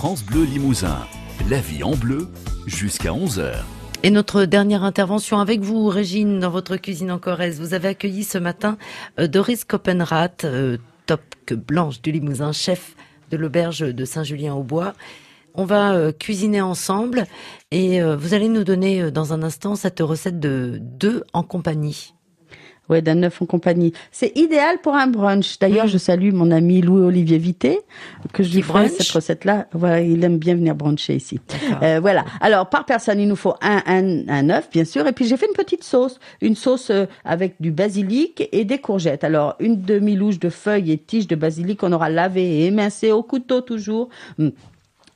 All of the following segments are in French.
France Bleu Limousin. La vie en bleu jusqu'à 11h. Et notre dernière intervention avec vous, Régine, dans votre cuisine en Corrèze. Vous avez accueilli ce matin euh, Doris Koppenrath, euh, top blanche du Limousin, chef de l'auberge de Saint-Julien-au-Bois. On va euh, cuisiner ensemble et vous allez nous donner dans un instant cette recette de deux en compagnie. Ouais, d'un neuf en compagnie. C'est idéal pour un brunch. D'ailleurs, mm. je salue mon ami Louis-Olivier Vité, que je lui ferai cette recette-là. Voilà, il aime bien venir bruncher ici. Euh, voilà. Alors, par personne, il nous faut un, un, un œuf, bien sûr. Et puis, j'ai fait une petite sauce. Une sauce euh, avec du basilic et des courgettes. Alors, une demi-louche de feuilles et tiges de basilic qu'on aura lavé et émincé au couteau toujours. Mm.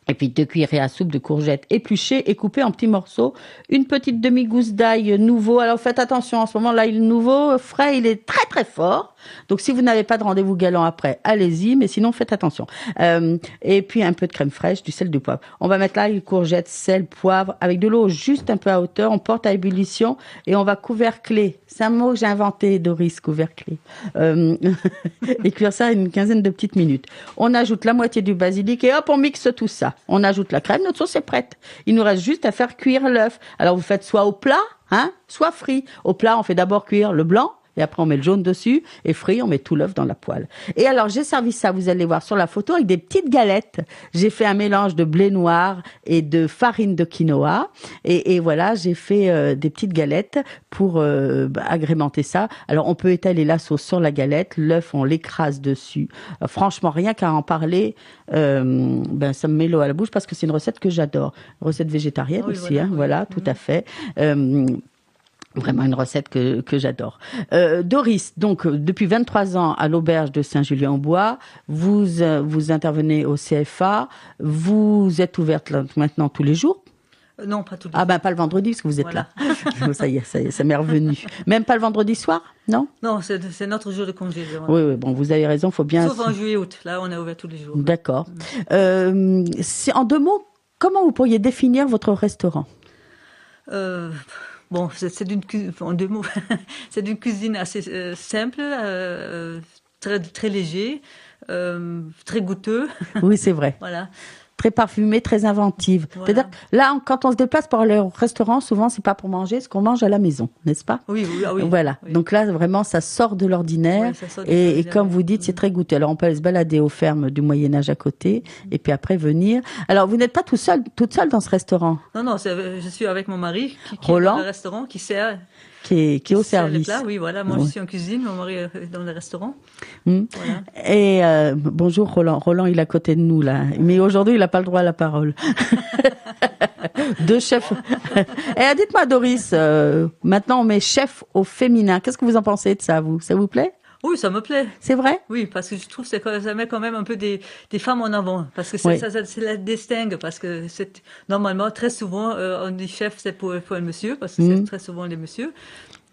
Et puis deux cuillerées à soupe de courgettes épluchées et coupées en petits morceaux. Une petite demi-gousse d'ail nouveau. Alors faites attention, en ce moment l'ail nouveau, frais, il est très très fort. Donc si vous n'avez pas de rendez-vous galant après, allez-y, mais sinon faites attention. Euh, et puis un peu de crème fraîche, du sel, du poivre. On va mettre là les courgettes, sel, poivre, avec de l'eau juste un peu à hauteur. On porte à ébullition et on va couvercler. C'est un mot que j'ai inventé, Doris, couvercler. Euh, et cuire ça une quinzaine de petites minutes. On ajoute la moitié du basilic et hop, on mixe tout ça. On ajoute la crème, notre sauce est prête. Il nous reste juste à faire cuire l'œuf. Alors vous faites soit au plat, hein, soit frit. Au plat, on fait d'abord cuire le blanc, et après on met le jaune dessus et frit, on met tout l'œuf dans la poêle. Et alors j'ai servi ça, vous allez voir sur la photo avec des petites galettes. J'ai fait un mélange de blé noir et de farine de quinoa et, et voilà, j'ai fait euh, des petites galettes pour euh, bah, agrémenter ça. Alors on peut étaler la sauce sur la galette, l'œuf on l'écrase dessus. Euh, franchement rien qu'à en parler, ben ça me met l'eau à la bouche parce que c'est une recette que j'adore, recette végétarienne aussi, hein, voilà, tout à fait. Vraiment une recette que, que j'adore. Euh, Doris, donc depuis 23 ans à l'auberge de Saint-Julien-au-Bois, vous euh, vous intervenez au CFA, vous êtes ouverte maintenant tous les jours? Euh, non, pas tous les ah, jours. Ah ben pas le vendredi parce que vous êtes là. ça y est, ça y est, ça m'est revenu. Même pas le vendredi soir, non? Non, c'est notre jour de congé. Oui, oui, bon, vous avez raison, faut bien. Sauf en juillet août, là on est ouvert tous les jours. D'accord. Euh, en deux mots, comment vous pourriez définir votre restaurant? Euh, Bon, c'est d'une en deux mots, c'est d'une cuisine assez euh, simple, euh, très très léger, euh, très goûteux. Oui, c'est vrai. voilà très parfumée, très inventive. C'est-à-dire là, quand on se déplace pour aller au restaurant, souvent c'est pas pour manger, c'est qu'on mange à la maison, n'est-ce pas? Oui, oui, ah oui. Voilà. Donc là, vraiment, ça sort de l'ordinaire. et, et, comme vous dites, c'est très goûté. Alors on peut aller se balader aux fermes du Moyen Âge à côté, et puis après venir. Alors vous n'êtes pas tout seul, toute seule dans ce restaurant? Non, non, je suis avec mon mari qui, qui Roland. est dans le restaurant, qui sert qui est, qui est au service. Plats, oui, voilà. Moi, je suis en cuisine, mon mari est dans le restaurant. Hmm. Voilà. Et euh, bonjour Roland. Roland, il est à côté de nous là, mais aujourd'hui, il n'a pas le droit à la parole. Deux chefs. Et eh, dites-moi, Doris, euh, maintenant on met chef au féminin. Qu'est-ce que vous en pensez de ça, vous? Ça vous plaît? Oui, ça me plaît. C'est vrai? Oui, parce que je trouve que ça met quand même un peu des, des femmes en avant. Parce que ça, ça, ça, la distingue. Parce que c'est normalement, très souvent, euh, on dit chef, c'est pour, pour un monsieur, parce que c'est mhm. très souvent les messieurs.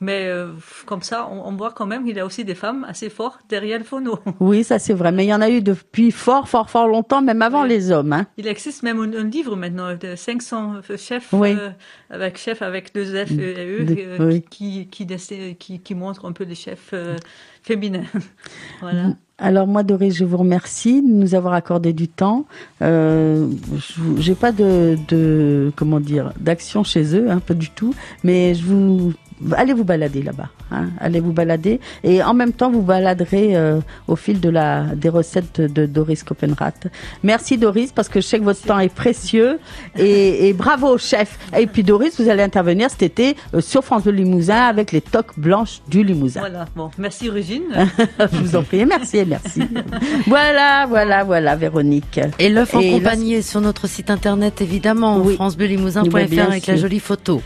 Mais euh, comme ça, on, on, voit quand même qu'il y a aussi des femmes assez fortes derrière le phono. Oui, ça c'est vrai. Mais il y en a eu depuis fort, fort, fort longtemps, même avant les hommes. Hein. Il existe même un, livre maintenant de 500 chefs, euh, avec chefs avec deux F et E, euh, qui, qui, qui, qui, montrent un peu les chefs féminins. voilà. Alors moi, Doris, je vous remercie de nous avoir accordé du temps. Euh, J'ai pas de, de comment dire d'action chez eux, un hein, peu du tout, mais je vous allez vous balader là-bas. Hein, allez vous balader et en même temps vous baladerez euh, au fil de la des recettes de Doris Copenrath. Merci Doris parce que je sais que votre temps est précieux et, et, bravo chef. Et puis Doris, vous allez intervenir cet été euh, sur France de Limousin avec les toques blanches du Limousin. Voilà. Bon, merci Régine. je vous en prie, merci, merci. voilà, voilà, voilà Véronique. Et l'œuf en compagnie sur notre site internet évidemment oui. francebleulimousin.fr avec la jolie photo.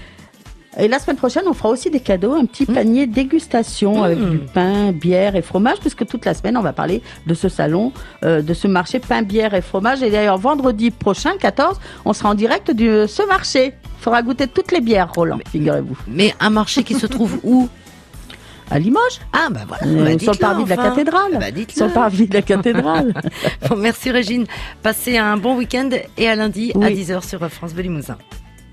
Et la semaine prochaine, on fera aussi des cadeaux, un petit mmh. panier dégustation avec mmh. du pain, bière et fromage, puisque toute la semaine, on va parler de ce salon, euh, de ce marché pain, bière et fromage. Et d'ailleurs, vendredi prochain, 14, on sera en direct de ce marché. Il faudra goûter toutes les bières, Roland, figurez-vous. Mais un marché qui se trouve où? À Limoges. Ah, bah voilà. Euh, bah, sur le parvis de la cathédrale. Bah, sur le parvis de la cathédrale. bon, merci Régine. Passez un bon week-end et à lundi à 10h sur France Bleu Limousin.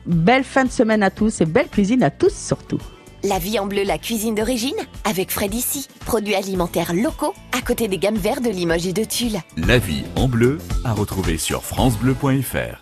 Belle fin de semaine à tous et belle cuisine à tous surtout. La vie en bleu, la cuisine d'origine, avec Fred ici. Produits alimentaires locaux, à côté des gammes vertes de Limoges et de Tulle. La vie en bleu, à retrouver sur FranceBleu.fr.